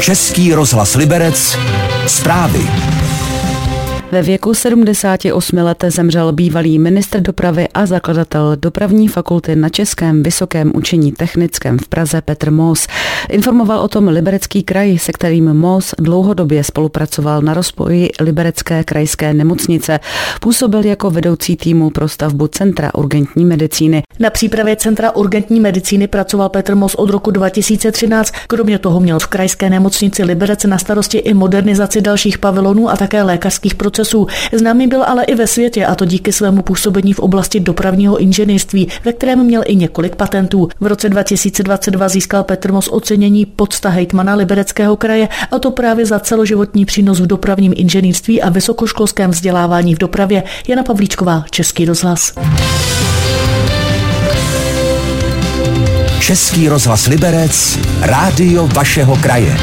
Český rozhlas Liberec. Zprávy. Ve věku 78 let zemřel bývalý ministr dopravy a zakladatel dopravní fakulty na Českém vysokém učení technickém v Praze Petr Mos. Informoval o tom Liberecký kraj, se kterým Mos dlouhodobě spolupracoval na rozpoji Liberecké krajské nemocnice. Působil jako vedoucí týmu pro stavbu Centra urgentní medicíny. Na přípravě Centra urgentní medicíny pracoval Petr Mos od roku 2013. Kromě toho měl v krajské nemocnici Liberec na starosti i modernizaci dalších pavilonů a také lékařských procesů. Známý byl ale i ve světě a to díky svému působení v oblasti dopravního inženýrství, ve kterém měl i několik patentů. V roce 2022 získal Petr Mos ocenění podsta hejtmana Libereckého kraje a to právě za celoživotní přínos v dopravním inženýrství a vysokoškolském vzdělávání v dopravě. Jana Pavlíčková, Český rozhlas. Český rozhlas Liberec, rádio vašeho kraje.